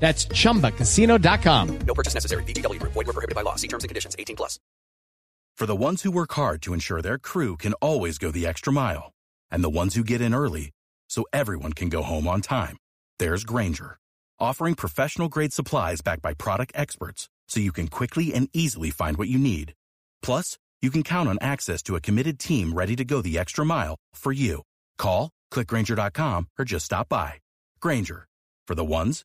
That's chumbacasino.com. No purchase necessary. VGW Group. Void were prohibited by law. See terms and conditions. 18 plus. For the ones who work hard to ensure their crew can always go the extra mile, and the ones who get in early so everyone can go home on time, there's Grainger, offering professional grade supplies backed by product experts so you can quickly and easily find what you need. Plus, you can count on access to a committed team ready to go the extra mile for you. Call, clickgranger.com, or just stop by. Grainger, for the ones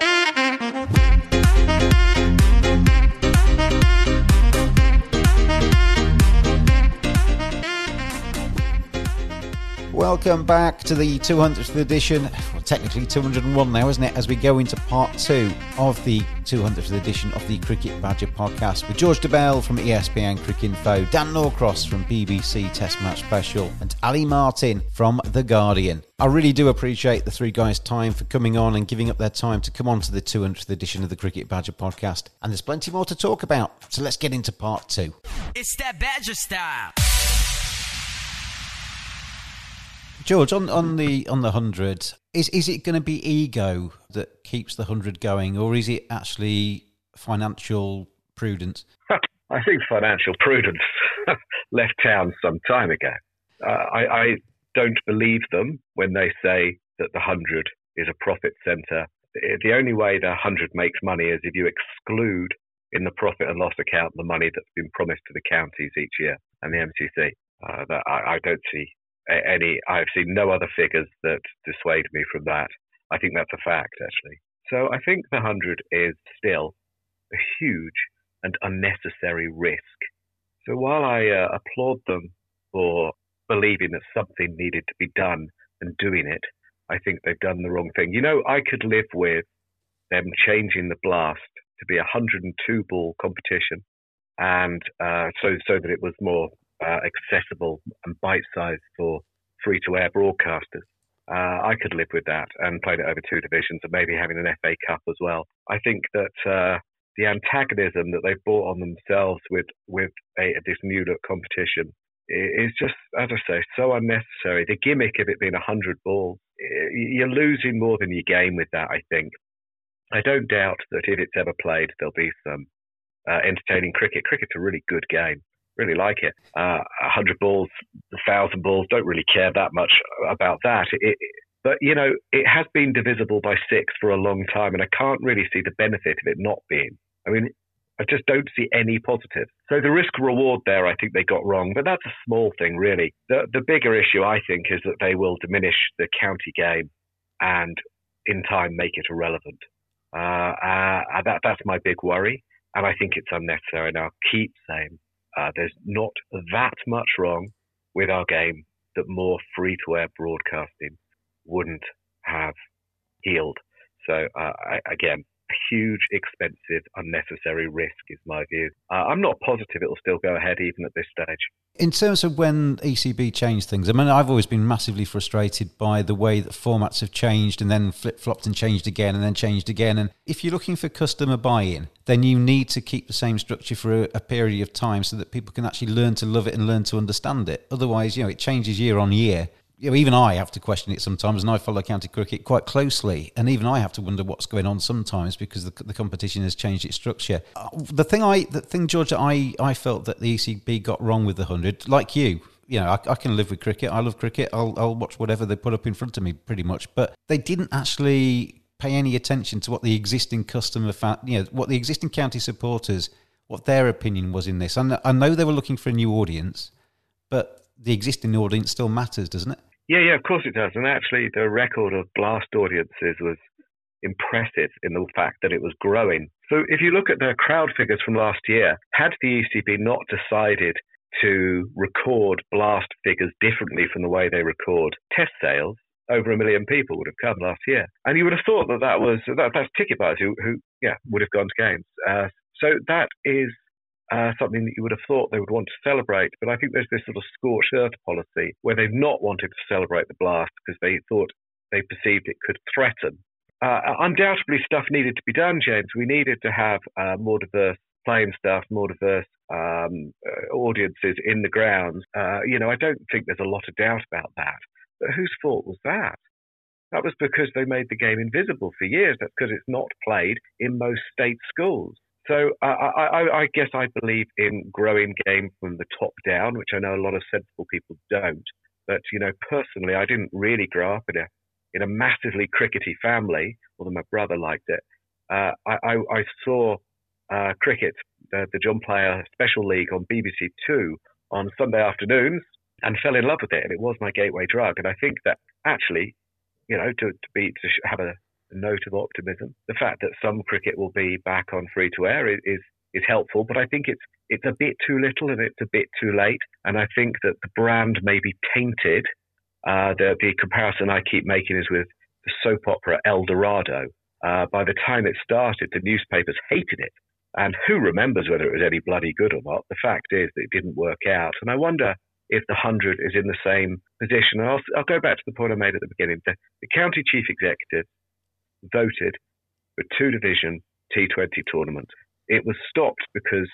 Welcome back to the 200th edition. Well, technically 201 now, isn't it? As we go into part two of the 200th edition of the Cricket Badger podcast with George Dobell from ESPN Cricket Info, Dan Norcross from BBC Test Match Special, and Ali Martin from The Guardian. I really do appreciate the three guys' time for coming on and giving up their time to come on to the 200th edition of the Cricket Badger podcast. And there's plenty more to talk about, so let's get into part two. It's that Badger style. George, on, on the on the hundred, is is it going to be ego that keeps the hundred going, or is it actually financial prudence? I think financial prudence left town some time ago. Uh, I, I don't believe them when they say that the hundred is a profit centre. The only way the hundred makes money is if you exclude in the profit and loss account the money that's been promised to the counties each year and the MCC. Uh, that I, I don't see any. I've seen no other figures that dissuade me from that. I think that's a fact, actually. So I think the hundred is still a huge and unnecessary risk. So while I uh, applaud them for believing that something needed to be done and doing it, I think they've done the wrong thing. You know, I could live with them changing the blast to be a 102 ball competition, and uh, so so that it was more uh, accessible and bite sized for free to air broadcasters. Uh, I could live with that and playing it over two divisions and maybe having an FA Cup as well. I think that uh, the antagonism that they've brought on themselves with with a, this new look competition is just, as I say, so unnecessary. The gimmick of it being 100 balls, you're losing more than you gain with that, I think. I don't doubt that if it's ever played, there'll be some uh, entertaining cricket. Cricket's a really good game. Really like it. Uh, 100 balls, 1,000 balls, don't really care that much about that. It, but, you know, it has been divisible by six for a long time, and I can't really see the benefit of it not being. I mean, I just don't see any positive. So the risk reward there, I think they got wrong, but that's a small thing, really. The, the bigger issue, I think, is that they will diminish the county game and in time make it irrelevant. Uh, uh, that, that's my big worry, and I think it's unnecessary. And I'll keep saying uh, there's not that much wrong with our game that more free to air broadcasting wouldn't have healed. So, uh, I, again, huge, expensive, unnecessary risk is my view. Uh, I'm not positive it'll still go ahead even at this stage. In terms of when ECB changed things, I mean, I've always been massively frustrated by the way that formats have changed and then flip flopped and changed again and then changed again. And if you're looking for customer buy in, then you need to keep the same structure for a, a period of time so that people can actually learn to love it and learn to understand it. Otherwise, you know, it changes year on year. You know, even I have to question it sometimes, and I follow county cricket quite closely, and even I have to wonder what's going on sometimes because the, the competition has changed its structure. Uh, the thing I, the thing, George, I, I felt that the ECB got wrong with the hundred, like you, you know, I, I, can live with cricket. I love cricket. I'll, I'll watch whatever they put up in front of me, pretty much. But they didn't actually pay any attention to what the existing customer, fa- you know, what the existing county supporters, what their opinion was in this. And I know they were looking for a new audience, but the existing audience still matters, doesn't it? Yeah, yeah, of course it does. And actually, the record of blast audiences was impressive in the fact that it was growing. So if you look at the crowd figures from last year, had the ECB not decided to record blast figures differently from the way they record test sales, over a million people would have come last year. And you would have thought that that was that, that's ticket buyers who, who yeah would have gone to games. Uh, so that is uh, something that you would have thought they would want to celebrate. But I think there's this sort of scorched earth policy where they've not wanted to celebrate the blast because they thought they perceived it could threaten. Uh, undoubtedly, stuff needed to be done, James. We needed to have uh, more diverse playing staff, more diverse um, uh, audiences in the grounds. Uh, you know, I don't think there's a lot of doubt about that. But whose fault was that? That was because they made the game invisible for years. That's because it's not played in most state schools. So I, I, I, guess I believe in growing game from the top down, which I know a lot of sensible people don't. But you know, personally, I didn't really grow up in a in a massively crickety family, although my brother liked it. Uh, I, I, I, saw uh, cricket, the, the John Player Special League on BBC Two on Sunday afternoons, and fell in love with it. And it was my gateway drug. And I think that actually, you know, to, to be to have a note of optimism. The fact that some cricket will be back on free to air is, is helpful, but I think it's it's a bit too little and it's a bit too late. And I think that the brand may be tainted. Uh, the the comparison I keep making is with the soap opera Eldorado. Uh, by the time it started, the newspapers hated it. And who remembers whether it was any bloody good or not? The fact is that it didn't work out. And I wonder if the 100 is in the same position. And I'll, I'll go back to the point I made at the beginning. The, the county chief executive voted for two division T20 tournament. It was stopped because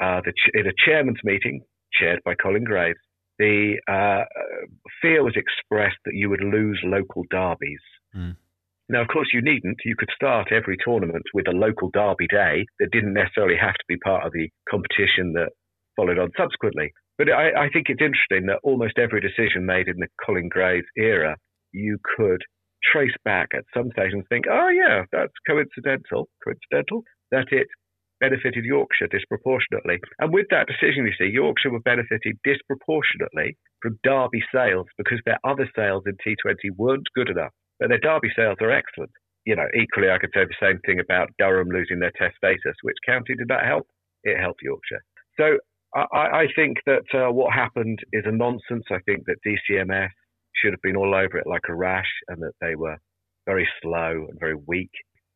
uh, the, in a chairman's meeting chaired by Colin Graves, the uh, fear was expressed that you would lose local derbies. Mm. Now, of course, you needn't. You could start every tournament with a local derby day that didn't necessarily have to be part of the competition that followed on subsequently. But I, I think it's interesting that almost every decision made in the Colin Graves era, you could trace back at some stage and think, oh, yeah, that's coincidental, coincidental, that it benefited Yorkshire disproportionately. And with that decision, you see, Yorkshire were benefited disproportionately from Derby sales because their other sales in T20 weren't good enough. But their Derby sales are excellent. You know, equally, I could say the same thing about Durham losing their test status. Which county did that help? It helped Yorkshire. So I, I think that uh, what happened is a nonsense. I think that DCMS should have been all over it like a rash, and that they were very slow and very weak.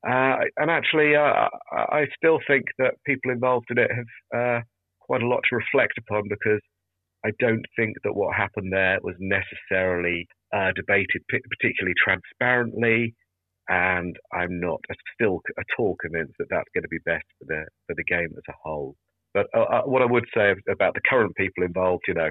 Uh, and actually, uh, I still think that people involved in it have uh, quite a lot to reflect upon because I don't think that what happened there was necessarily uh, debated particularly transparently. And I'm not still at all convinced that that's going to be best for the for the game as a whole. But uh, uh, what I would say about the current people involved, you know,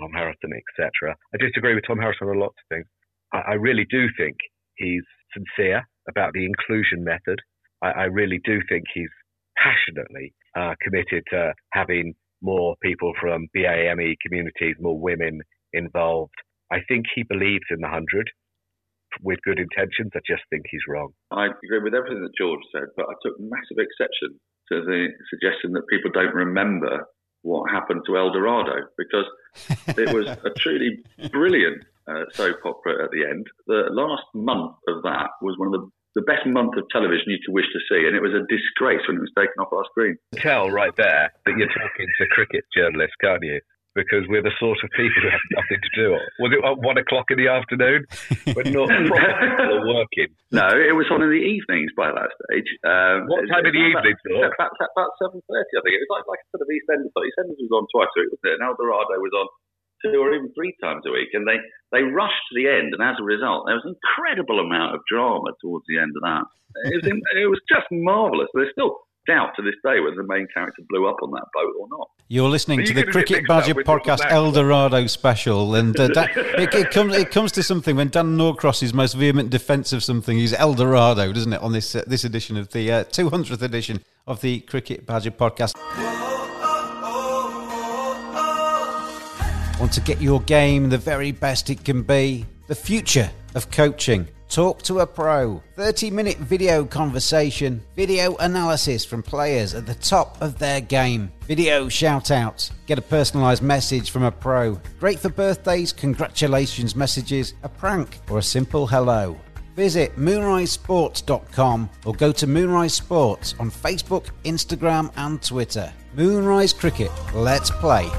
Tom Harrison, etc. I disagree with Tom Harrison on lots of things. I, I really do think he's sincere about the inclusion method. I, I really do think he's passionately uh, committed to having more people from BAME communities, more women involved. I think he believes in the 100 with good intentions. I just think he's wrong. I agree with everything that George said, but I took massive exception to the suggestion that people don't remember what happened to Eldorado because it was a truly brilliant uh, soap opera at the end. The last month of that was one of the the best month of television you could wish to see, and it was a disgrace when it was taken off our screen. Tell right there that you're talking to cricket journalists, can't you? Because we're the sort of people who have nothing to do. Was it at one o'clock in the afternoon? We're not working. No, it was one in the evenings by that stage. Um, what time in the evening? About, about, about seven thirty, I think. It was like like a sort of EastEnders. EastEnders was on twice a week, wasn't it? And Eldorado was on two or even three times a week, and they they rushed to the end, and as a result, there was an incredible amount of drama towards the end of that. It was it was just marvelous. There's still doubt to this day whether the main character blew up on that boat or not. You're listening to you the Cricket Badger podcast Eldorado special, and uh, Dan, it, it comes it comes to something when Dan Norcross's most vehement defence of something is Eldorado, doesn't it? On this uh, this edition of the uh, 200th edition of the Cricket Badger podcast. Want to get your game the very best it can be? The future of coaching. Talk to a pro. 30 minute video conversation. Video analysis from players at the top of their game. Video shout outs. Get a personalised message from a pro. Great for birthdays, congratulations messages, a prank, or a simple hello. Visit moonrisesports.com or go to Moonrise Sports on Facebook, Instagram, and Twitter. Moonrise Cricket. Let's play.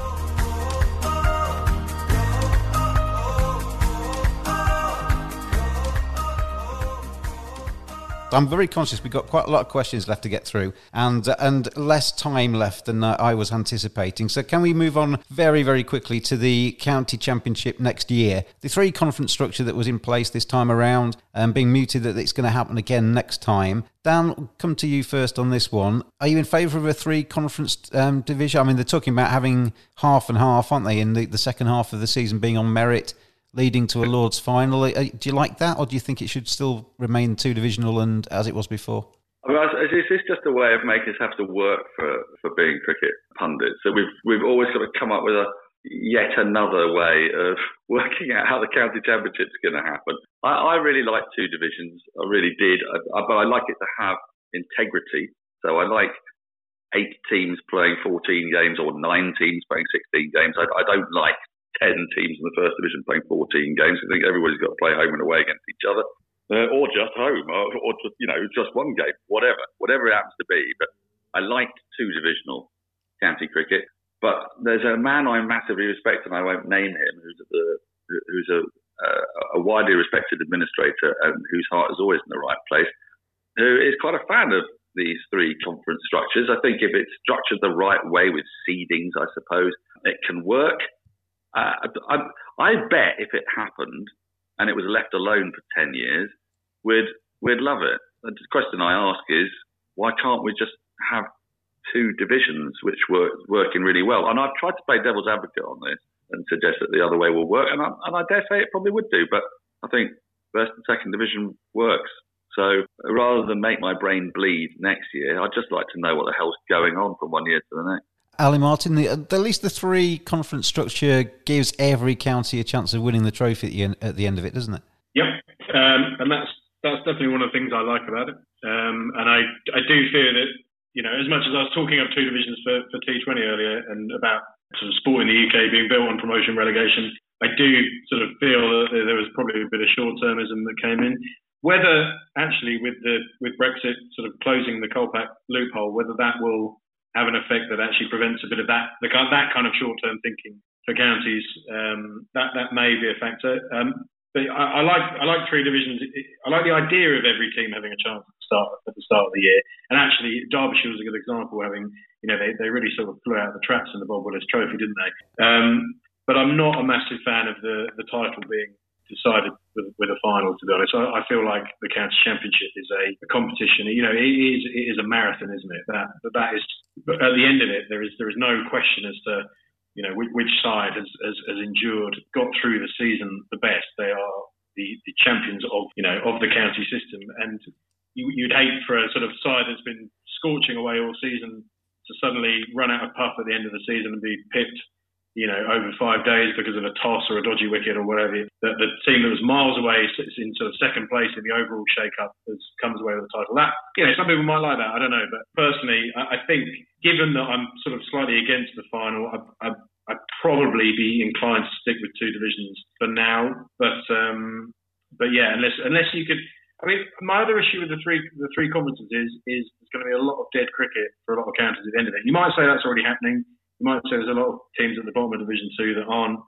I'm very conscious we've got quite a lot of questions left to get through and uh, and less time left than uh, I was anticipating. So can we move on very very quickly to the county championship next year? The three conference structure that was in place this time around and being muted that it's going to happen again next time. Dan, come to you first on this one. Are you in favour of a three conference um, division? I mean, they're talking about having half and half, aren't they? In the, the second half of the season being on merit leading to a Lord's final. Uh, Do you like that, or do you think it should still remain two divisional and as it was before? I mean, is is this just a way of making us have to work for, for being cricket pundits? So we've we've always got to come up with a yet another way of working out how the county championship's going to happen. I, I really like two divisions. I really did, I, I, but I like it to have integrity. So I like eight teams playing 14 games or nine teams playing 16 games. I, I don't like 10 teams in the first division playing 14 games. I think everybody's got to play home and away against each other, uh, or just home, or, or just, you know, just one game, whatever, whatever it happens to be. But I liked two divisional county cricket. But there's a man I massively respect, and I won't name him, who's the who's a, a widely respected administrator and whose heart is always in the right place, who is quite a fan of these three conference structures. I think if it's structured the right way with seedings, I suppose it can work. Uh, I, I bet if it happened and it was left alone for 10 years, we'd, we'd love it. The question I ask is, why can't we just have two divisions which were working really well? And I've tried to play devil's advocate on this and suggest that the other way will work, and I, and I dare say it probably would do, but I think first and second division works. So rather than make my brain bleed next year, I'd just like to know what the hell's going on from one year to the next. Ali Martin, the, at least the three conference structure gives every county a chance of winning the trophy at the end, at the end of it, doesn't it? Yep, um, and that's that's definitely one of the things I like about it. Um, and I I do fear that you know as much as I was talking up two divisions for, for T20 earlier and about sort of sport in the UK being built on promotion relegation, I do sort of feel that there was probably a bit of short termism that came in. Whether actually with the with Brexit sort of closing the Kolpak loophole, whether that will have an effect that actually prevents a bit of that the, that kind of short term thinking for counties, um, that that may be a factor. Um, but I, I, like I like three divisions. I like the idea of every team having a chance at the start at the start of the year. And actually, Derbyshire was a good example, having you know they, they really sort of flew out of the traps in the Bob Willis Trophy, didn't they? Um, but I'm not a massive fan of the the title being decided with, with a final. To be honest, I, I feel like the county championship is a, a, competition. You know, it is it is a marathon, isn't it? That that is. But at the end of it, there is there is no question as to you know which, which side has, has, has endured, got through the season the best. They are the, the champions of you know of the county system, and you, you'd hate for a sort of side that's been scorching away all season to suddenly run out of puff at the end of the season and be pipped you know, over five days because of a toss or a dodgy wicket or whatever. The, the team that was miles away is in sort of second place in the overall shake-up has comes away with the title. That, you know, some people might like that. I don't know, but personally, I, I think given that I'm sort of slightly against the final, I, I, I'd probably be inclined to stick with two divisions for now. But um, but yeah, unless unless you could. I mean, my other issue with the three the three conferences is is there's going to be a lot of dead cricket for a lot of counties at the end of it. You might say that's already happening you might say there's a lot of teams at the bottom of Division Two that aren't,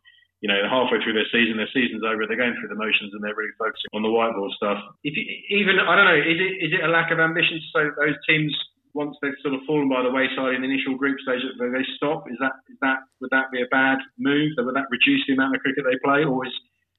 you know, halfway through their season, their season's over, they're going through the motions and they're really focusing on the whiteboard stuff. If you, even I don't know, is it is it a lack of ambition that those teams once they've sort of fallen by the wayside in the initial group stage they stop? Is that is that would that be a bad move? Would that reduce the amount of cricket they play, or is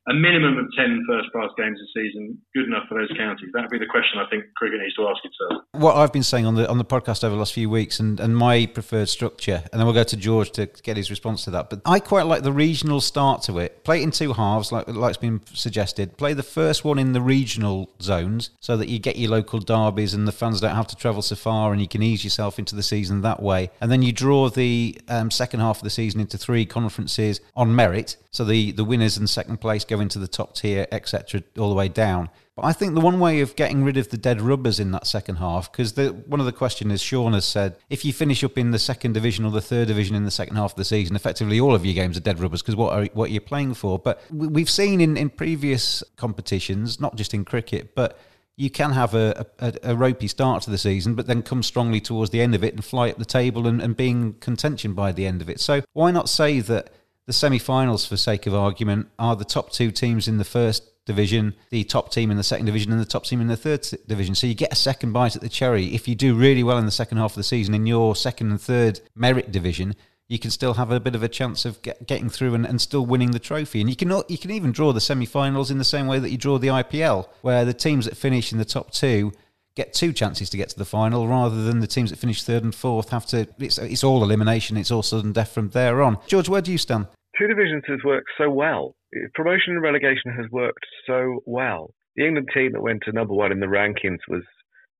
a minimum of 10 first class games a season good enough for those counties? That would be the question I think cricket needs to ask itself. What I've been saying on the on the podcast over the last few weeks and, and my preferred structure, and then we'll go to George to get his response to that. But I quite like the regional start to it. Play it in two halves, like like's been suggested. Play the first one in the regional zones so that you get your local derbies and the fans don't have to travel so far and you can ease yourself into the season that way. And then you draw the um, second half of the season into three conferences on merit. So the, the winners and second place go into the top tier, etc., all the way down. But I think the one way of getting rid of the dead rubbers in that second half, because one of the questions Sean has said, if you finish up in the second division or the third division in the second half of the season, effectively all of your games are dead rubbers because what are what you're playing for. But we've seen in, in previous competitions, not just in cricket, but you can have a, a, a, ropey start to the season, but then come strongly towards the end of it and fly up the table and, and being contention by the end of it. So why not say that the semi-finals, for sake of argument, are the top two teams in the first division, the top team in the second division, and the top team in the third division. So you get a second bite at the cherry. If you do really well in the second half of the season in your second and third merit division, you can still have a bit of a chance of get, getting through and, and, still winning the trophy. And you can you can even draw the semi-finals in the same way that you draw the IPL, where the teams that finish in the top two get two chances to get to the final, rather than the teams that finish third and fourth have to. It's it's all elimination. It's all sudden death from there on. George, where do you stand? Two divisions has worked so well. Promotion and relegation has worked so well. The England team that went to number one in the rankings was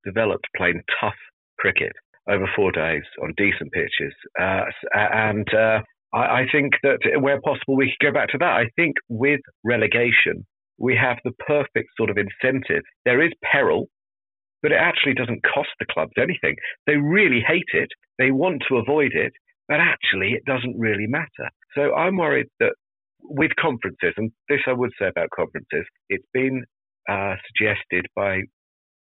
developed playing tough cricket over four days on decent pitches. Uh, and uh, I, I, think that where possible, we could go back to that. I think with relegation, we have the perfect sort of incentive. There is peril, but it actually doesn't cost the clubs anything. They really hate it, they want to avoid it, but actually it doesn't really matter. So I'm worried that with conferences, and this I would say about conferences, it's been uh, suggested by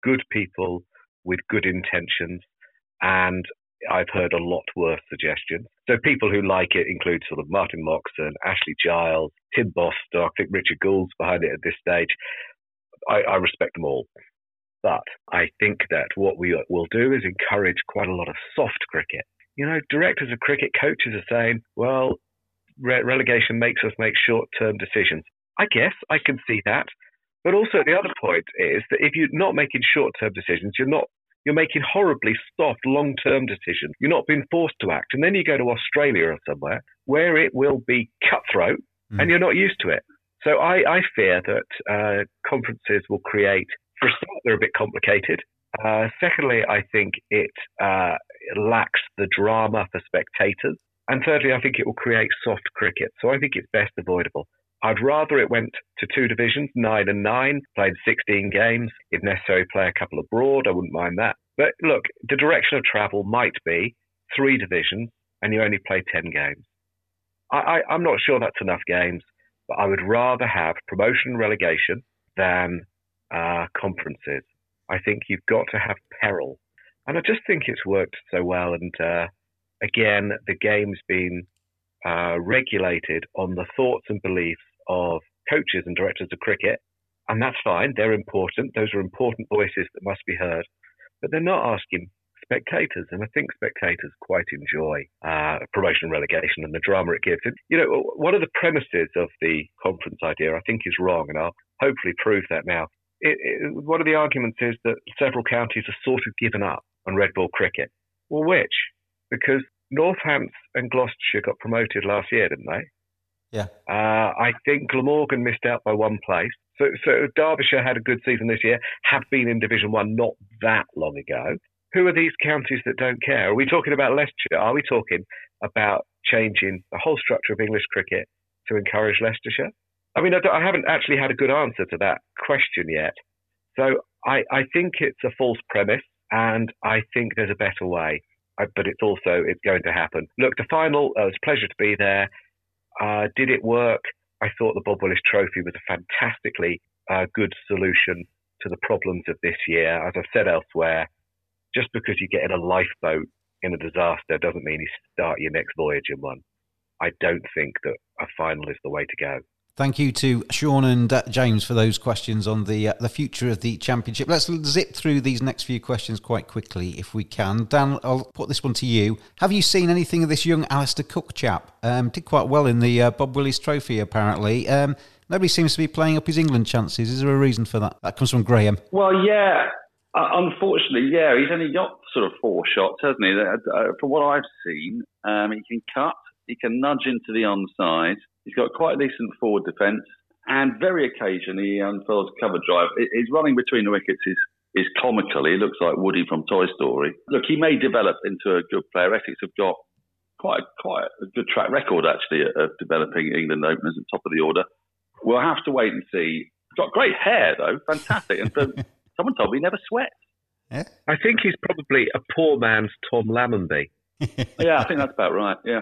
good people with good intentions and I've heard a lot worse suggestions. So people who like it include sort of Martin Moxon, Ashley Giles, Tim Bostock, I think Richard Gould's behind it at this stage. I, I respect them all. But I think that what we will do is encourage quite a lot of soft cricket. You know, directors of cricket, coaches are saying, well, re- relegation makes us make short term decisions. I guess I can see that. But also, the other point is that if you're not making short term decisions, you're not you're making horribly soft long term decisions. You're not being forced to act. And then you go to Australia or somewhere where it will be cutthroat mm. and you're not used to it. So I, I fear that uh, conferences will create, for a start, they're a bit complicated. Uh, secondly, I think it uh, lacks the drama for spectators. And thirdly, I think it will create soft cricket. So I think it's best avoidable. I'd rather it went to two divisions, nine and nine, played 16 games. If necessary, play a couple abroad. I wouldn't mind that. But look, the direction of travel might be three divisions and you only play 10 games. I, am not sure that's enough games, but I would rather have promotion and relegation than uh, conferences. I think you've got to have peril. And I just think it's worked so well. And uh, again, the game's been uh, regulated on the thoughts and beliefs of coaches and directors of cricket, and that's fine. They're important. Those are important voices that must be heard, but they're not asking spectators, and I think spectators quite enjoy uh, promotion and relegation and the drama it gives. And, you know, one of the premises of the conference idea, I think, is wrong, and I'll hopefully prove that now. It, it, one of the arguments is that several counties have sort of given up on red ball cricket. Well, which? Because Northants and Gloucestershire got promoted last year, didn't they? Yeah. Uh, I think Glamorgan missed out by one place. So, so Derbyshire had a good season this year, have been in Division 1 not that long ago. Who are these counties that don't care? Are we talking about Leicestershire? Are we talking about changing the whole structure of English cricket to encourage Leicestershire? I mean, I, I haven't actually had a good answer to that question yet. So I, I think it's a false premise, and I think there's a better way. I, but it's also it's going to happen. Look, the final. Uh, it was a pleasure to be there. Uh, did it work? I thought the Bob Willis Trophy was a fantastically uh, good solution to the problems of this year. As I've said elsewhere, just because you get in a lifeboat in a disaster doesn't mean you start your next voyage in one. I don't think that a final is the way to go. Thank you to Sean and uh, James for those questions on the uh, the future of the championship. Let's zip through these next few questions quite quickly if we can. Dan, I'll put this one to you. Have you seen anything of this young Alastair Cook chap? Um, did quite well in the uh, Bob Willis Trophy, apparently. Um, Nobody seems to be playing up his England chances. Is there a reason for that? That comes from Graham. Well, yeah. Uh, unfortunately, yeah, he's only got sort of four shots, hasn't he? Uh, from what I've seen, um, he can cut, he can nudge into the onside. He's got quite a decent forward defence, and very occasionally he unfurls a cover drive. His running between the wickets is is comical. He looks like Woody from Toy Story. Look, he may develop into a good player. Essex have got quite quite a good track record actually of developing England openers at top of the order. We'll have to wait and see. He's got great hair though, fantastic. And someone told me he never sweats. Yeah. I think he's probably a poor man's Tom Lammonby. yeah, I think that's about right. Yeah.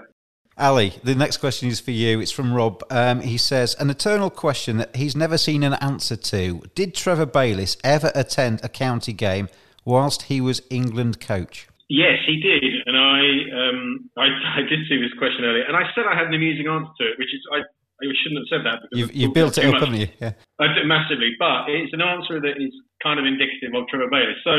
Ali, the next question is for you. It's from Rob. Um, he says, An eternal question that he's never seen an answer to. Did Trevor Bayliss ever attend a county game whilst he was England coach? Yes, he did, and I, um, I, I did see this question earlier, and I said I had an amusing answer to it, which is I, I shouldn't have said that because you've, you've built it up, much. haven't you? Yeah, I did massively, but it's an answer that is kind of indicative of Trevor Bayliss. So,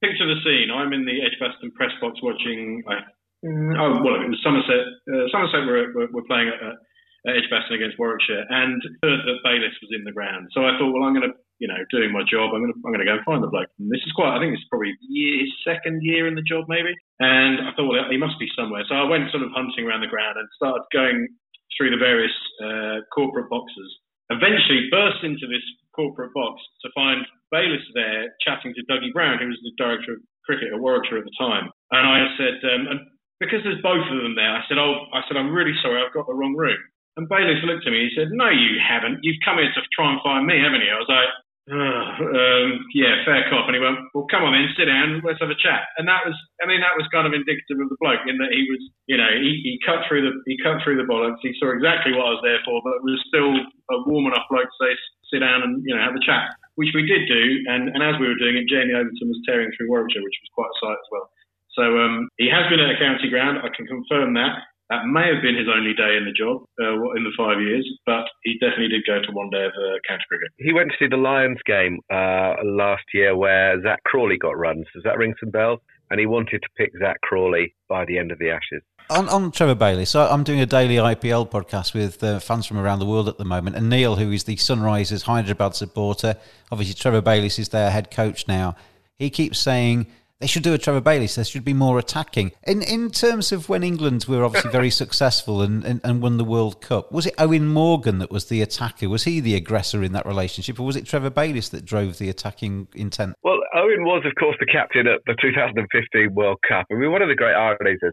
picture the scene: I'm in the Edgbaston press box watching. I, oh well, it was Somerset. Uh, Somerset were, were, were playing at, at Edgbaston against Warwickshire, and heard that Bayliss was in the ground. So I thought, well, I'm going to you know, doing my job. I'm gonna I'm gonna go and find the bloke. And this is quite. I think it's probably year, his second year in the job, maybe. And I thought, well, he must be somewhere. So I went sort of hunting around the ground and started going through the various uh, corporate boxes. Eventually, burst into this corporate box to find Bayliss there chatting to Dougie Brown, who was the director of cricket at Warwickshire at the time. And I said, um, and because there's both of them there, I said, oh, I said, I'm really sorry, I've got the wrong room. And Bayliss looked at me. He said, "No, you haven't. You've come here to try and find me, haven't you?" I was like, um, yeah, fair cop. And he went, well, come on then, sit down, let's have a chat. And that was, I mean, that was kind of indicative of the bloke in that he was, you know, he, he cut through the he cut through the bollocks. He saw exactly what I was there for, but was still a warm enough bloke to say, sit down and you know have a chat, which we did do. And, and as we were doing it, Jamie Overton was tearing through Warwickshire, which was quite a sight as well. So um, he has been at a county ground. I can confirm that. That may have been his only day in the job uh, in the five years, but he definitely did go to one day of uh, county cricket. He went to see the Lions game uh, last year where Zak Crawley got runs. Does that ring some bells? And he wanted to pick Zak Crawley by the end of the Ashes. On, on Trevor Bailey, so I'm doing a daily IPL podcast with uh, fans from around the world at the moment, and Neil, who is the Sunrisers Hyderabad supporter, obviously Trevor Bayliss is their head coach now. He keeps saying they should do a Trevor Bayliss. There should be more attacking. In in terms of when England were obviously very successful and, and, and, won the World Cup, was it Eoin Morgan that was the attacker? Was he the aggressor in that relationship, or was it Trevor Bayliss that drove the attacking intent? Well, Owen was, of course, the captain at the 2015 World Cup. I mean, one of the great ironies is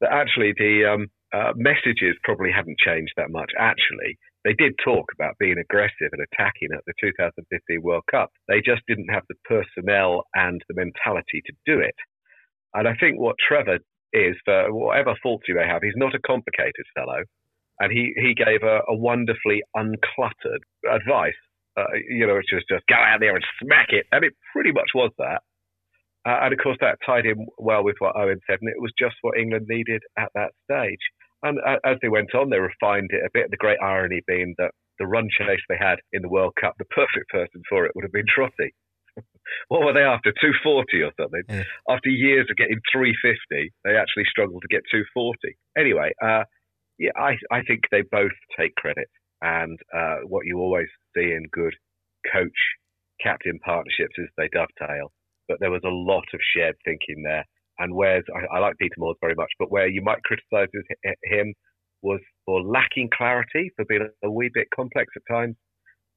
that actually the um, uh, messages probably haven't changed that much. Actually, they did talk about being aggressive and attacking at the 2015 World Cup. They just didn't have the personnel and the mentality to do it. And I think what Trevor is, for whatever faults you may have, he's not a complicated fellow. And he, he gave a, a wonderfully uncluttered advice, uh, you know, which was just go out there and smack it. And it pretty much was that. Uh, and of course, that tied in well with what Eoin said, and it was just what England needed at that stage. And as they went on, they refined it a bit. The great irony being that the run chase they had in the World Cup, the perfect person for it would have been Trotty. what were they after? 240 or something? Yeah. After years of getting 350, they actually struggled to get 240. Anyway, uh, yeah, I, I think they both take credit. And uh, what you always see in good coach captain partnerships is they dovetail. But there was a lot of shared thinking there and where's I, I like Peter Moores very much, but where you might criticise him was for lacking clarity, for being a, wee bit complex at times.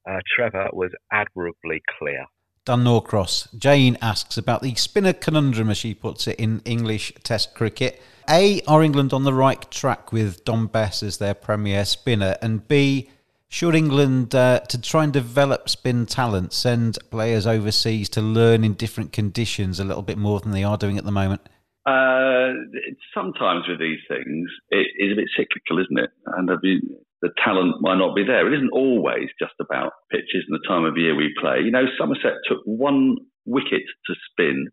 Uh, Trevor was admirably clear. Dan Norcross. Jane asks about the spinner conundrum, as she puts it, in English Test cricket. A, are England on the right track with Dom Bess as their premier spinner? And B, should England, uh, to try and develop spin talent, send players overseas to learn in different conditions a little bit more than they are doing at the moment? Uh, sometimes with these things, it is a bit cyclical, isn't it? And the talent might not be there. It isn't always just about pitches and the time of year we play. You know, Somerset took one wicket to spin,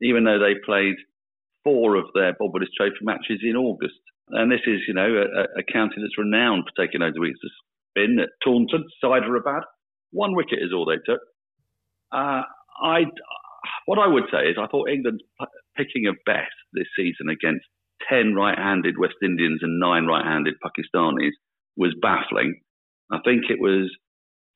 even though they played four of their Bob Willis Trophy matches in August. And this is, you know, a, a county that's renowned for taking those wickets to spin at Taunton, Hyderabad. One wicket is all they took. Uh, I, what I would say is I thought England's picking of Bess this season against 10 right-handed West Indians and nine right-handed Pakistanis was baffling. I think it was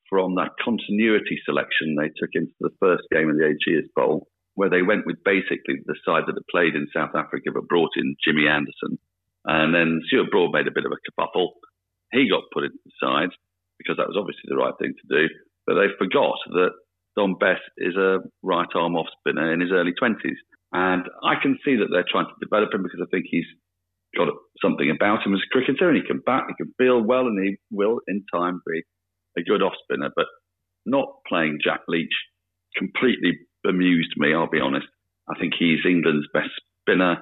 from that continuity selection they took into the first game of the Ageas Bowl, where they went with basically the side that had played in South Africa but brought in Jimmy Anderson. And then Stuart Broad made a bit of a kerfuffle. He got put into the side because that was obviously the right thing to do. But they forgot that Dom Bess is a right arm off spinner in his early 20s. And I can see that they're trying to develop him because I think he's got something about him as a cricketer and he can bat, he can field well, and he will in time be a good off spinner. But not playing Jack Leach completely bemused me, I'll be honest. I think he's England's best spinner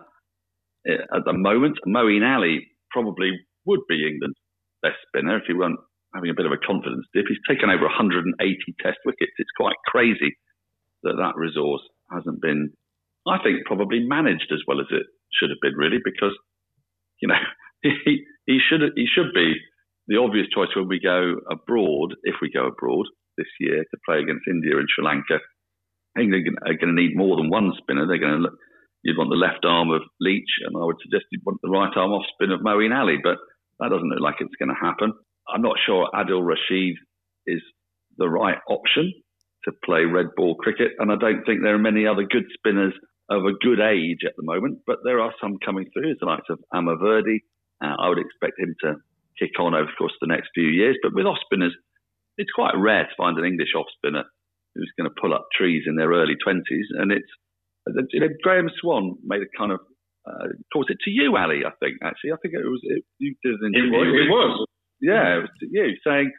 eh, at the moment. Moeen Ali probably would be England's best spinner if he weren't having a bit of a confidence dip. He's taken over 180 test wickets. It's quite crazy that that resource hasn't been, I think, probably managed as well as it should have been, really, because, you know, he, he should he should be the obvious choice when we go abroad, if we go abroad this year to play against India and Sri Lanka. England are going to need more than one spinner. They're going to look, you'd want the left arm of Leach, and I would suggest you'd want the right arm off spin of Moeen Ali, but that doesn't look like it's going to happen. I'm not sure Adil Rashid is the right option to play red ball cricket, and I don't think there are many other good spinners of a good age at the moment, but there are some coming through, the likes of Amar Virdi. Uh, I would expect him to kick on over the course of the next few years. But with off spinners, it's quite rare to find an English off spinner who's going to pull up trees in their early 20s. And it's, you know, Graeme Swann made a kind of, uh, caused it to you, Ali, I think, actually. I think it was, it, you did an interview. It, it was. Yeah, it was to you saying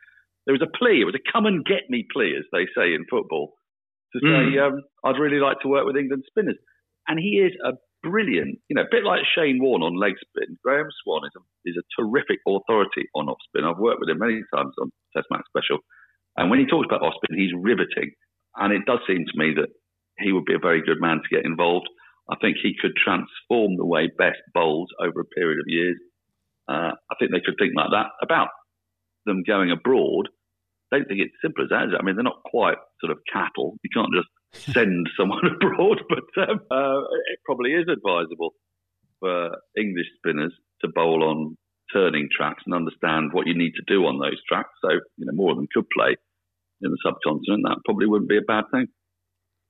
there was a plea. It was a come and get me plea, as they say in football, to say, Mm. um, I'd really like to work with England spinners. And he is a brilliant, you know, a bit like Shane Warne on leg spin. Graeme Swann is a, is a terrific authority on off spin. I've worked with him many times on Test Match Special. And when he talks about off spin, he's riveting. And it does seem to me that he would be a very good man to get involved. I think he could transform the way Bess bowls over a period of years. Uh, I think they could think like that about them going abroad. I don't think it's simple as that. Is it? I mean, they're not quite sort of cattle. You can't just send someone abroad, but um, uh, it probably is advisable for English spinners to bowl on turning tracks and understand what you need to do on those tracks. So, you know, more of them could play in the subcontinent. That probably wouldn't be a bad thing.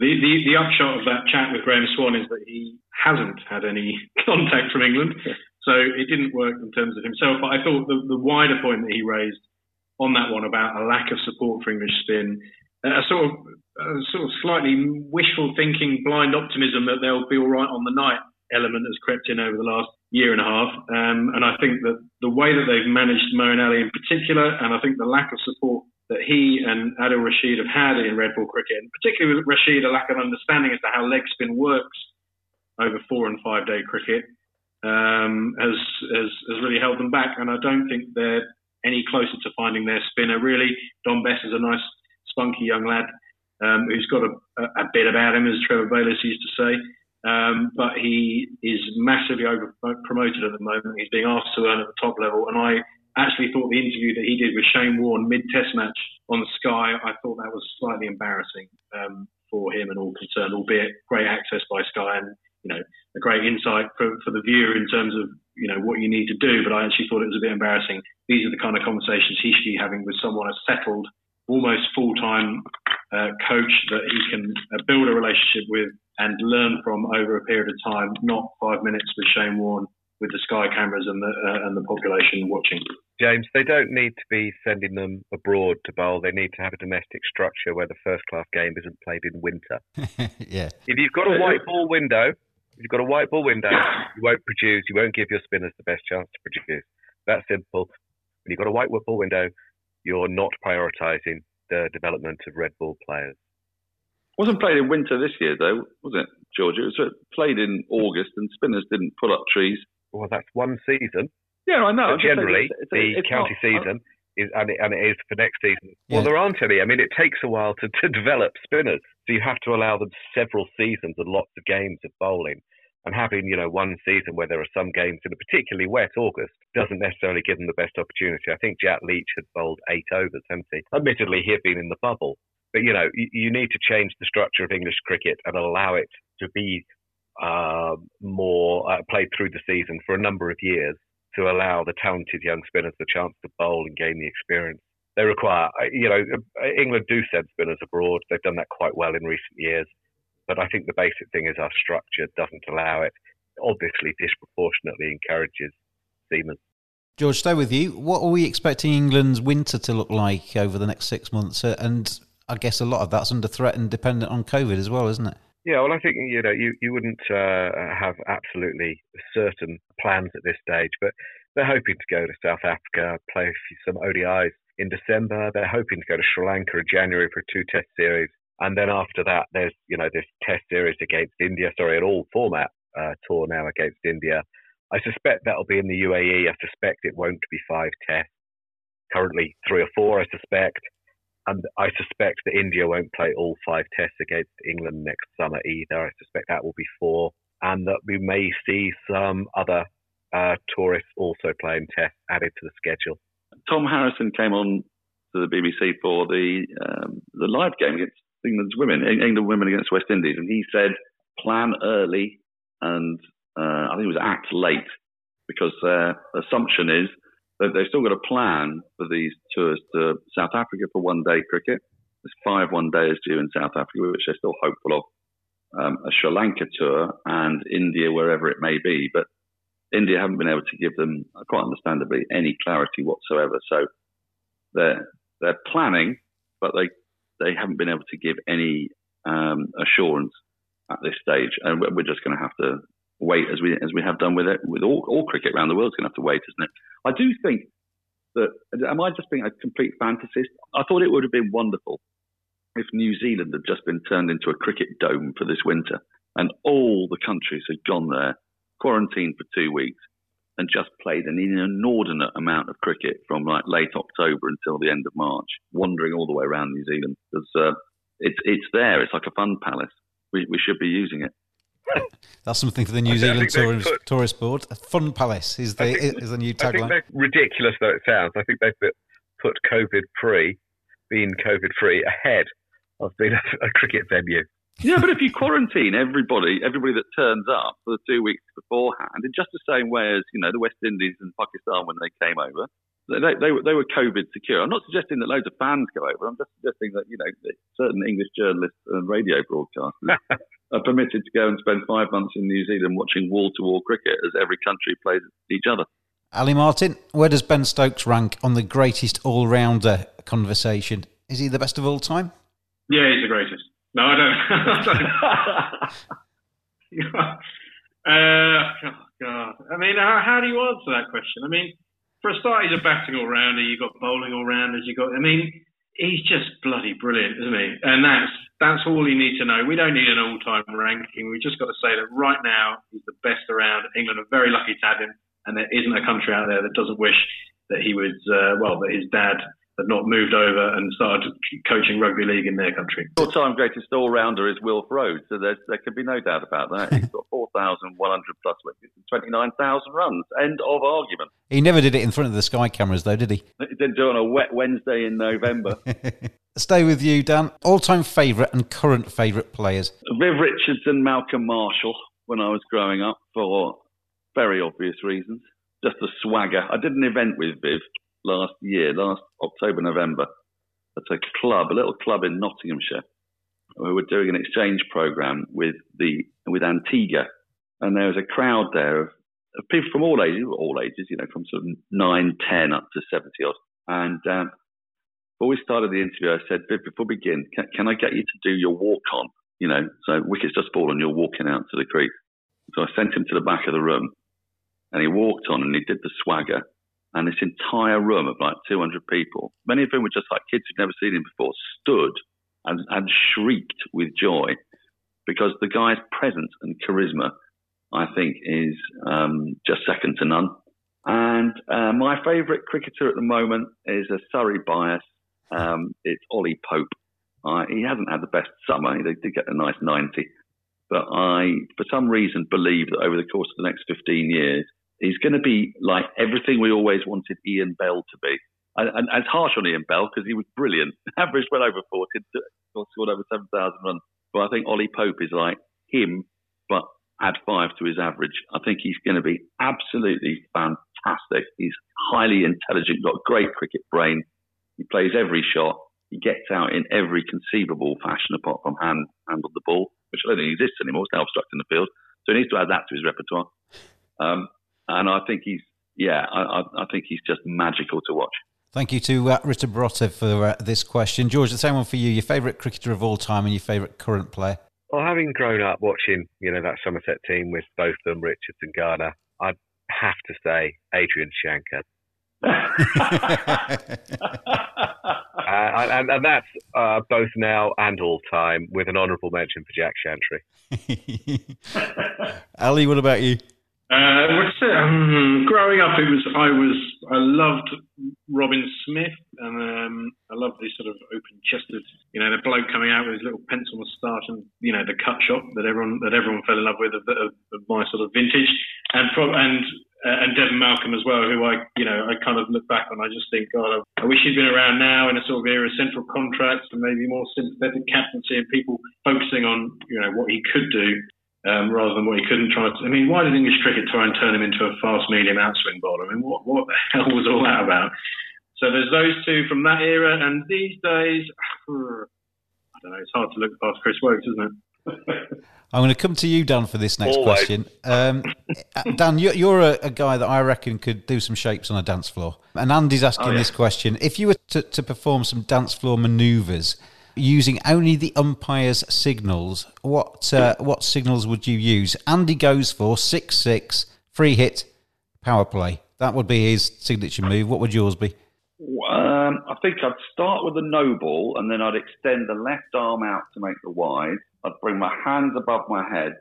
The, the, the upshot of that chat with Graeme Swann is that he hasn't had any contact from England, so it didn't work in terms of himself. But I thought the, the wider point that he raised on that one about a lack of support for English spin, a sort of a sort of slightly wishful thinking, blind optimism that they'll be all right on the night element has crept in over the last year and a half. Um, and I think that the way that they've managed Moeen Ali in particular, and I think the lack of support that he and Adil Rashid have had in red Bull cricket, and particularly with Rashid, a lack of understanding as to how leg spin works over four and five day cricket, um, has, has has really held them back. And I don't think they're any closer to finding their spinner. Really, Dom Bess is a nice, spunky young lad um, who's got a, a, bit about him, as Trevor Bayliss used to say. Um, but he is massively over promoted at the moment. He's being asked to earn at the top level, and I actually thought the interview that he did with Shane Warne mid Test match on Sky, I thought that was slightly embarrassing um, for him and all concerned. Albeit great access by Sky and you know a great insight for, for the viewer in terms of you know what you need to do. But I actually thought it was a bit embarrassing. These are the kind of conversations he should be having with someone a settled, almost full time uh, coach that he can uh, build a relationship with and learn from over a period of time, not five minutes with Shane Warne with the Sky cameras and the uh, and the population watching. James, they don't need to be sending them abroad to bowl. They need to have a domestic structure where the first class game isn't played in winter. yeah. If you've got a white ball window, if you've got a white ball window, you won't produce. You won't give your spinners the best chance to produce. That's simple. When you've got a white ball window, you're not prioritising the development of red ball players. Wasn't played in winter this year, though, was it, George? It was uh, played in August, and spinners didn't pull up trees. Well, that's one season. Yeah, I know. Generally, it's, it's, the it's county not, season is, and it, and it is for next season. Yeah. Well, there aren't any. I mean, it takes a while to, to develop spinners, so you have to allow them several seasons and lots of games of bowling. And having, you know, one season where there are some games in a particularly wet August doesn't necessarily give them the best opportunity. I think Jack Leach had bowled eight overs, hadn't he? Admittedly, he had been in the bubble. But, you know, you, you need to change the structure of English cricket and allow it to be uh, more uh, played through the season for a number of years to allow the talented young spinners the chance to bowl and gain the experience. they require, you know, England do send spinners abroad. They've done that quite well in recent years. But I think the basic thing is our structure doesn't allow it. Obviously, disproportionately encourages seamers. George, stay with you. What are we expecting England's winter to look like over the next six months? Uh, and I guess a lot of that's under threat and dependent on COVID as well, isn't it? Yeah, well, I think you know you you wouldn't uh, have absolutely certain plans at this stage, but they're hoping to go to South Africa, play some ODIs in December. They're hoping to go to Sri Lanka in January for two-test series, and then after that, there's you know this Test series against India. Sorry, an all-format uh, tour now against India. I suspect that'll be in the UAE. I suspect it won't be five tests. Currently, three or four, I suspect. And I suspect that India won't play all five tests against England next summer either. I suspect that will be four. And that we may see some other uh, tourists also playing tests added to the schedule. Tom Harrison came on to the BBC for the um, the live game against England's women, England women against West Indies, and he said plan early and uh, I think it was act late because their assumption is they've still got a plan for these tours to South Africa for one day cricket. There's five one days due in South Africa, which they're still hopeful of. Um, a Sri Lanka tour and India, wherever it may be. But India haven't been able to give them, quite understandably, any clarity whatsoever. So they're they're planning, but they they haven't been able to give any um, assurance at this stage, and we're just going to have to wait as we as we have done with it with all, all cricket around the world. It's going to have to wait, isn't it? I do think that am I just being a complete fantasist? I thought it would have been wonderful if New Zealand had just been turned into a cricket dome for this winter, and all the countries had gone there, quarantined for two weeks, and just played an inordinate amount of cricket from like late October until the end of March, wandering all the way around New Zealand. Because uh, it's it's there. It's like a fun palace. We we should be using it. That's something for the New Zealand tourist, put, tourist board. Fun Palace is the think, is the new tagline. I think ridiculous though it sounds, I think they've put COVID free, being COVID free, ahead of being a, a cricket venue. Yeah, but if you quarantine everybody, everybody that turns up for the two weeks beforehand, in just the same way as you know the West Indies and Pakistan when they came over, they, they, were, they were COVID secure. I'm not suggesting that loads of fans go over. I'm just suggesting that you know that certain English journalists and radio broadcasters are permitted to go and spend five months in New Zealand watching wall-to-wall cricket as every country plays each other. Ali Martin, where does Ben Stokes rank on the greatest all-rounder conversation? Is he the best of all time? Yeah, he's the greatest. No, I don't. uh, oh God. I mean, how, how do you answer that question? I mean for a start, he's a batting all rounder. You've got bowling all rounders. You've got, I mean, he's just bloody brilliant, isn't he? And that's that's all you need to know. We don't need an all time ranking. We've just got to say that right now he's the best around. England are very lucky to have him, and there isn't a country out there that doesn't wish that he was uh, well that his dad had not moved over and started coaching rugby league in their country. All-time greatest all-rounder is Wilf Rhodes, so there could be no doubt about that. He's got 4,100 plus wickets and 29,000 runs. End of argument. He never did it in front of the Sky cameras, though, did he? He didn't do it on a wet Wednesday in November. Stay with you, Dan. All-time favourite and current favourite players? Viv Richardson, Malcolm Marshall, when I was growing up, for very obvious reasons. Just a swagger. I did an event with Viv last year, last October, November, at a club, a little club in Nottinghamshire. We were doing an exchange program with the with Antigua, and there was a crowd there of, of people from all ages, all ages, you know, from sort of nine, ten up to seventy odd. And um, before we started the interview, I said, before we begin, can, can I get you to do your walk on? You know, so wickets just fallen, you're walking out to the crease. So I sent him to the back of the room, and he walked on and he did the swagger, and this entire room of like 200 people, many of whom were just like kids who'd never seen him before, stood and, and shrieked with joy because the guy's presence and charisma, I think, is um, just second to none. And uh, my favourite cricketer at the moment is a Surrey bias. Um, it's Ollie Pope. Uh, he hasn't had the best summer. He did get a nice 90. But I, for some reason, believe that over the course of the next 15 years, He's going to be like everything we always wanted Ian Bell to be. And, and, it's harsh on Ian Bell because he was brilliant. Averaged well over 40, scored over 7,000 runs. But I think Ollie Pope is like him, but add five to his average. I think he's going to be absolutely fantastic. He's highly intelligent, got great cricket brain. He plays every shot. He gets out in every conceivable fashion apart from hand handle the ball, which I don't think exists anymore. It's now obstructing the field. So he needs to add that to his repertoire. Um, and I think he's, yeah, I, I, think he's just magical to watch. Thank you to uh, Rita Barotta for uh, this question. George, the same one for you. Your favourite cricketer of all time and your favourite current player? Well, having grown up watching, you know, that Somerset team with both them, Richards and Garner, I'd have to say Adrian Shankar. uh, and, and, that's uh, both now and all time, with an honourable mention for Jack Shantry. Ali, what about you? Uh, what's it? Um, growing up, it was I was I loved Robin Smith, and um, I loved this sort of open-chested, you know, the bloke coming out with his little pencil moustache, and you know, the cut shot that everyone that everyone fell in love with of, of, of my sort of vintage, and and uh, and Devon Malcolm as well, who I you know I kind of look back on. I just think, God, I, I wish he'd been around now in a sort of era of central contracts and maybe more sympathetic captaincy and people focusing on you know what he could do um, rather than what he couldn't try to. I mean, why did English cricket try and turn him into a fast medium outswing bowler? I mean, what, what the hell was all that about? So there's those two from that era, and these days, I don't know, it's hard to look past Chris Woakes, isn't it? I'm going to come to you, Dan, for this next Always. question. Um, Dan, you're, you're a, a, guy that I reckon could do some shapes on a dance floor. And Andy's asking oh, yeah. this question. If you were to, to perform some dance floor manoeuvres, using only the umpire's signals, what uh, what signals would you use? Andy goes for six six free hit power play. That would be his signature move. What would yours be? Um, I think I'd start with a no ball and then I'd extend the left arm out to make the wide. I'd bring my hands above my head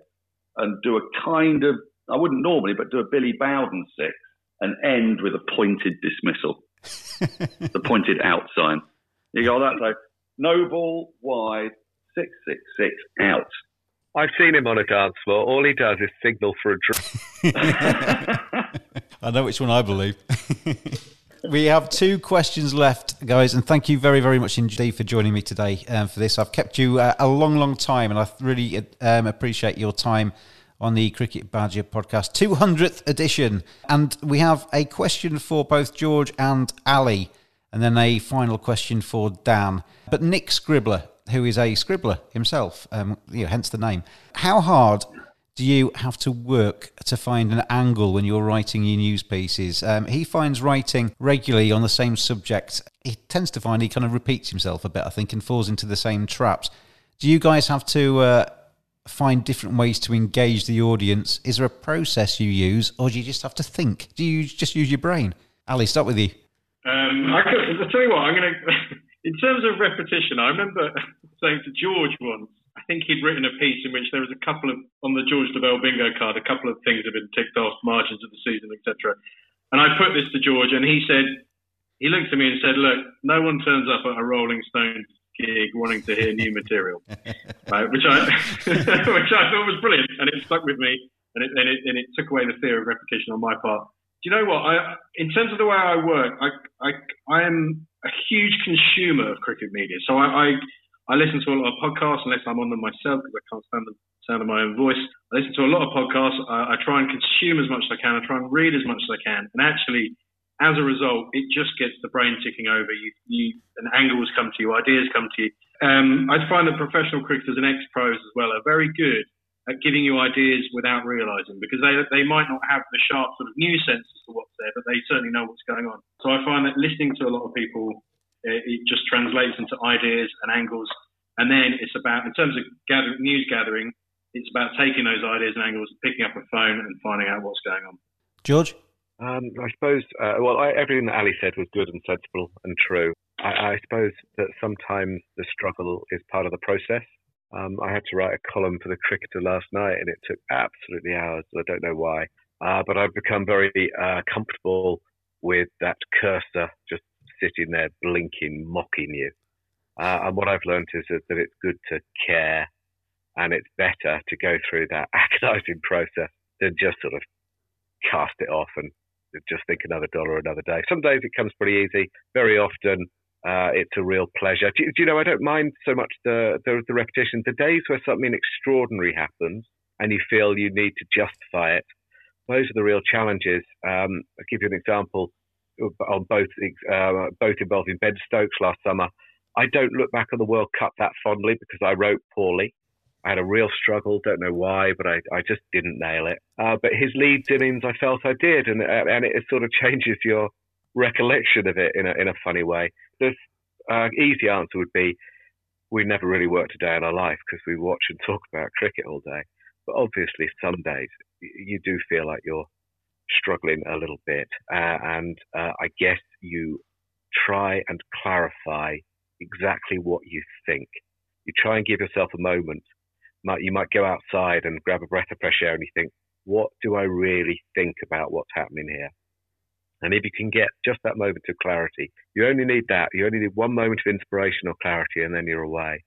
and do a kind of, I wouldn't normally, but do a Billy Bowden six and end with a pointed dismissal, the pointed out sign. You go, that's like, no ball, wide, 666, out. I've seen him on a dance floor. All he does is signal for a drink. I know which one I believe. we have two questions left, guys, and thank you very, very much indeed for joining me today um, for this. I've kept you uh, a long, long time, and I really um, appreciate your time on the Cricket Badger podcast, 200th edition. And we have a question for both George and Ali and then a final question for Dan. But Nick Scribbler, who is a scribbler himself, um, you know, hence the name. How hard do you have to work to find an angle when you're writing your news pieces? Um, he finds writing regularly on the same subject. He tends to find he kind of repeats himself a bit, I think, and falls into the same traps. Do you guys have to uh, find different ways to engage the audience? Is there a process you use, or do you just have to think? Do you just use your brain? Ali, start with you. Um, I could, I'll tell you what, I'm going to, in terms of repetition, I remember saying to George once, I think he'd written a piece in which there was a couple of, on the George Dobell bingo card, a couple of things had been ticked off, margins of the season, etc. And I put this to George, and he said, he looked at me and said, look, no one turns up at a Rolling Stones gig wanting to hear new material, right? Which I, which I thought was brilliant, and it stuck with me, and it, and it, and it took away the fear of repetition on my part do you know what? I, in terms of the way I work, I, I, I am a huge consumer of cricket media. So I, I, I listen to a lot of podcasts unless I'm on them myself because I can't stand the sound of my own voice. I listen to a lot of podcasts. I, I try and consume as much as I can. I try and read as much as I can. And actually, as a result, it just gets the brain ticking over. You, you and angles come to you, ideas come to you. Um, I find that professional cricketers and ex-pros as well are very good at giving you ideas without realizing because they they might not have the sharp sort of news sense as to what's there, but they certainly know what's going on. So I find that listening to a lot of people, it, it just translates into ideas and angles, and then it's about in terms of gather, news gathering, it's about taking those ideas and angles, picking up a phone, and finding out what's going on. George. Um, I suppose, uh, well, I, everything that Ali said was good and sensible and true. I, I suppose that sometimes the struggle is part of the process. Um, I had to write a column for the Cricketer last night, and it took absolutely hours. I don't know why, uh, but I've become very uh, comfortable with that cursor just sitting there blinking, mocking you. Uh, and what I've learned is that, it's good to care, and it's better to go through that agonising process than just sort of cast it off and just think another dollar another day. Some days it comes pretty easy. Very often uh, it's a real pleasure. Do, do, you know, I don't mind so much the, the, the repetition. The days where something extraordinary happens and you feel you need to justify it, those are the real challenges. Um, I'll give you an example. on both uh, both involving Ben Stokes last summer. I don't look back on the World Cup that fondly because I wrote poorly. I had a real struggle, don't know why, but I, I just didn't nail it. Uh, but his Leeds innings, I felt I did, and and it sort of changes your recollection of it in a in a funny way. The uh, easy answer would be we never really worked a day in our life because we watch and talk about cricket all day. But obviously, some days you do feel like you're struggling a little bit, uh, and uh, I guess you try and clarify exactly what you think. You try and give yourself a moment. You might go outside and grab a breath of fresh air, and you think, "What do I really think about what's happening here?" And if you can get just that moment of clarity, you only need that. You only need one moment of inspiration or clarity, and then you're away.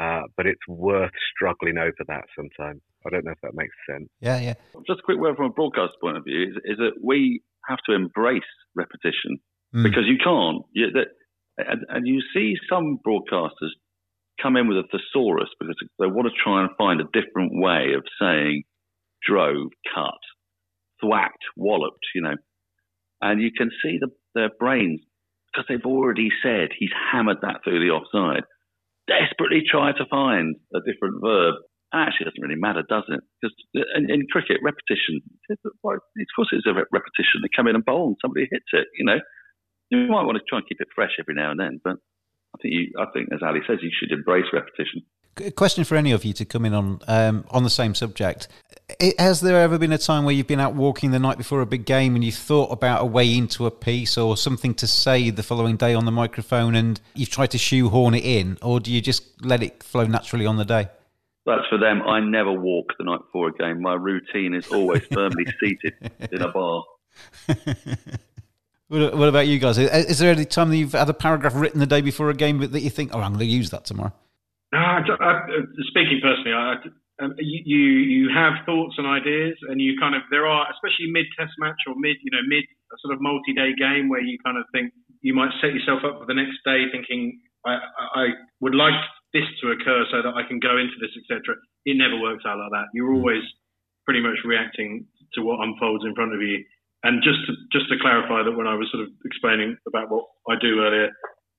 Uh, but it's worth struggling over that sometimes. I don't know if that makes sense. Yeah, yeah. Just a quick word from a broadcast point of view is, is that we have to embrace repetition mm. because you can't. You, that, and, and, you see some broadcasters come in with a thesaurus because they want to try and find a different way of saying drove, cut, thwacked, walloped, you know. And you can see the, their brains because they've already said he's hammered that through the offside desperately try to find a different verb. Actually, it doesn't really matter, does it? Because uh, in, in cricket, repetition, of course it's a repetition. They come in and bowl and somebody hits it, you know. You might want to try and keep it fresh every now and then, but I think you, I think as Ali says, you should embrace repetition. A question for any of you to come in on um, on the same subject. Has there ever been a time where you've been out walking the night before a big game and you thought about a way into a piece or something to say the following day on the microphone and you've tried to shoehorn it in, or do you just let it flow naturally on the day? That's for them. I never walk the night before a game. My routine is always firmly seated in a bar. what about you guys? Is there any time that you've had a paragraph written the day before a game that you think, oh, I'm going to use that tomorrow? Uh, speaking personally, I, um, you, you, have thoughts and ideas, and you kind of there are especially mid Test match or mid you know mid sort of multi day game where you kind of think you might set yourself up for the next day thinking I, I would like this to occur so that I can go into this etc. It never works out like that. You're always pretty much reacting to what unfolds in front of you. And just to, just to clarify that when I was sort of explaining about what I do earlier,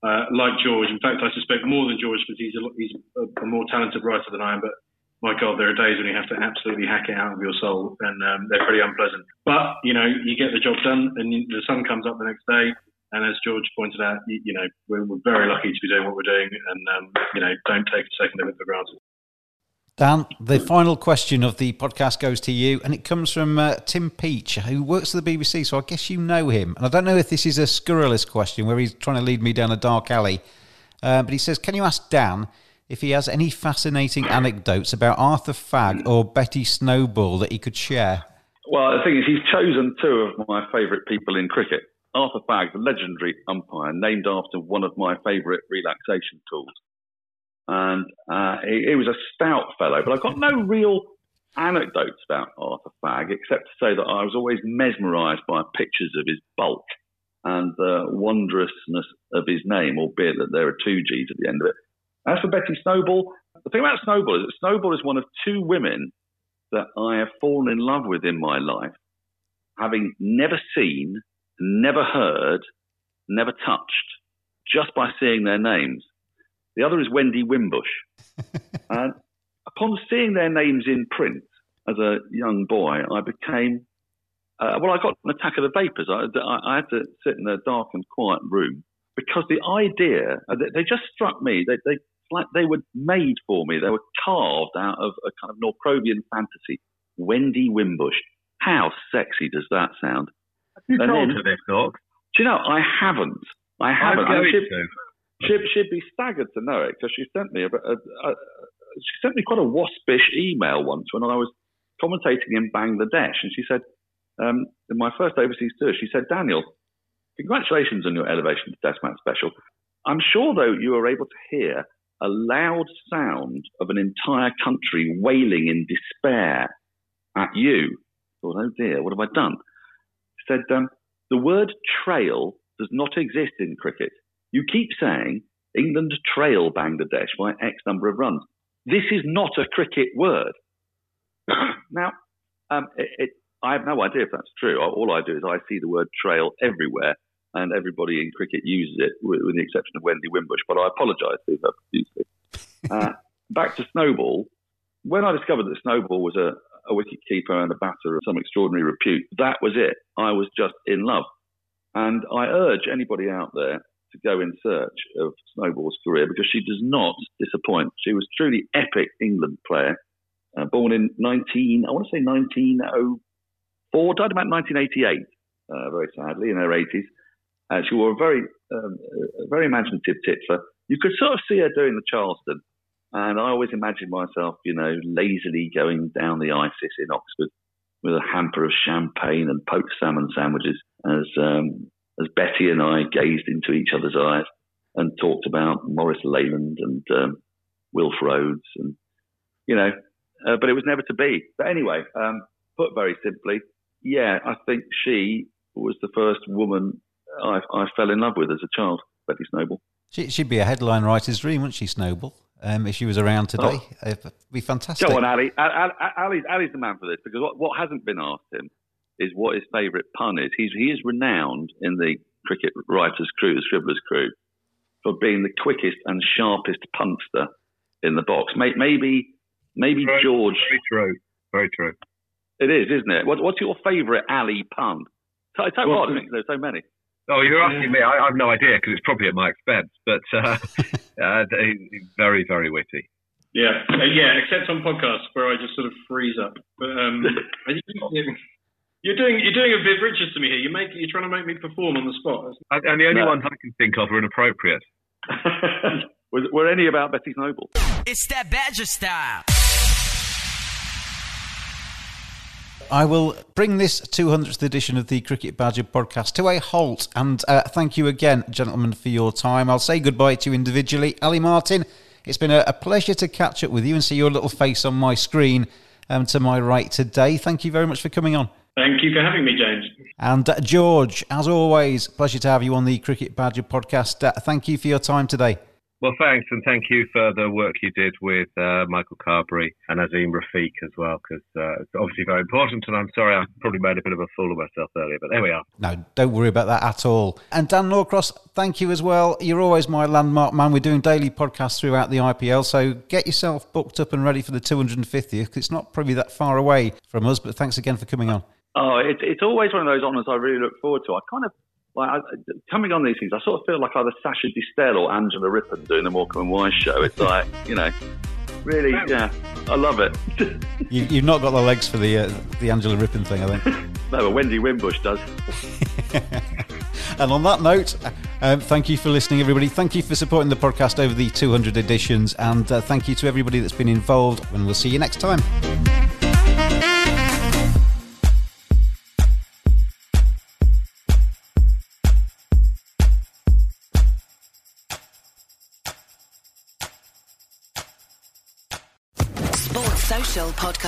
uh, like George, in fact, I suspect more than George because he's a, he's a, a more talented writer than I am. But my God, there are days when you have to absolutely hack it out of your soul, and um, they're pretty unpleasant. But you know, you get the job done, and the sun comes up the next day. And as George pointed out, you, you know, we're, we're, very lucky to be doing what we're doing, and um, you know, don't take a second of it for granted. Dan, the final question of the podcast goes to you, and it comes from uh, Tim Peach, who works for the BBC. So I guess you know him. And I don't know if this is a scurrilous question where he's trying to lead me down a dark alley, uh, but he says, "Can you ask Dan if he has any fascinating anecdotes about Arthur Fagg or Betty Snowball that he could share. Well, the thing is, he's chosen two of my favourite people in cricket. Arthur Fagg, the legendary umpire, named after one of my favourite relaxation tools. And uh, he, he, was a stout fellow, but I've got no real anecdotes about Arthur Fagg, except to say that I was always mesmerised by pictures of his bulk and the wondrousness of his name, albeit that there are two G's at the end of it. As for Betty Snowball, the thing about Snowball is that Snowball is one of two women that I have fallen in love with in my life, having never seen, never heard, never touched, just by seeing their names. The other is Wendy Wimbush. and upon seeing their names in print as a young boy, I became, uh, well, I got an attack of the vapors. I, I, I, had to sit in a dark and quiet room because the idea, uh, they, they just struck me. They, they like they were made for me. They were carved out of a kind of Norcrobian fantasy. Wendy Wimbush. How sexy does that sound? Have you and told then, her this, Doc? Do you know, I haven't. I haven't. I'm going she'd, to. She'd, she'd, be staggered to know it because she sent me a, a, a, she sent me quite a waspish email once when I was commentating in Bangladesh, and she said, um, in my first overseas tour, she said, Daniel, congratulations on your elevation to Test Match Special. I'm sure, though, you were able to hear a loud sound of an entire country wailing in despair at you. Thought, oh dear, what have I done? Said, um, the word trail does not exist in cricket. You keep saying England trail Bangladesh by X number of runs. This is not a cricket word. now, um, it, it, I have no idea if that's true. All I do is I see the word trail everywhere and everybody in cricket uses it, with, with the exception of Wendy Wimbush. But I apologise if I've used it. Uh, back to Snowball. When I discovered that Snowball was a, a wicket keeper and a batter of some extraordinary repute, that was it. I was just in love. And I urge anybody out there to go in search of Snowball's career because she does not disappoint. She was truly epic England player, uh, born in 19, I want to say 1904, died about 1988, uh, very sadly, in her 80s. Uh, she wore a very, um, a very imaginative titler. You could sort of see her doing the Charleston. And I always imagined myself, you know, lazily going down the Isis in Oxford with a hamper of champagne and poached salmon sandwiches as um, as Betty and I gazed into each other's eyes and talked about Maurice Leyland and um, Wilf Rhodes and you know, uh, but it was never to be. But anyway, um, put very simply, yeah, I think she was the first woman I, I fell in love with as a child, Betty Snowball. She, she'd be a headline writer's dream, wouldn't she, Snowball? Um, if she was around today, oh. it'd be fantastic. Go on, Ali. Ali, Ali. Ali's the man for this because what, what hasn't been asked him is what his favourite pun is. He's, he is renowned in the cricket writers' crew, the Scribblers' crew, for being the quickest and sharpest punster in the box. Maybe, maybe very, George. Very true. Very true. It is, isn't it? What, what's your favourite Ali pun? Tell, tell well, what, there's so many. Oh, you're asking me. I, I have no idea because it's probably at my expense, but uh, uh, very, very witty. Yeah, uh, yeah. Except on podcasts where I just sort of freeze up. But um, you're doing you're doing a Viv Richards to me here. You make you're trying to make me perform on the spot. And the only no. ones I can think of are inappropriate. were, were any about Betty Noble? It's that Badger style. I will bring this 200th edition of the Cricket Badger podcast to a halt. And uh, thank you again, gentlemen, for your time. I'll say goodbye to you individually. Ali Martin, it's been a, a pleasure to catch up with you and see your little face on my screen um, to my right today. Thank you very much for coming on. Thank you for having me, James. And uh, George, as always, pleasure to have you on the Cricket Badger podcast. Uh, thank you for your time today. Well, thanks, and thank you for the work you did with uh, Michael Carberry and Azeem Rafiq as well, because uh, it's obviously very important. And I'm sorry I probably made a bit of a fool of myself earlier, but there we are. No, don't worry about that at all. And Dan Norcross, thank you as well. You're always my landmark man. We're doing daily podcasts throughout the IPL, so get yourself booked up and ready for the 250th. It's not probably that far away from us, but thanks again for coming on. Oh, it, it's always one of those honours I really look forward to. I kind of like I, coming on these things, I sort of feel like either Sacha Distel or Angela Rippon doing the Morecambe and Wise show. It's like you know, really, yeah, I love it. you, have not got the legs for the uh, the Angela Rippon thing, I think. no, but Wendy Wimbush does. and on that note, um, thank you for listening, everybody. Thank you for supporting the podcast over the 200 editions, and uh, thank you to everybody that's been involved. And we'll see you next time.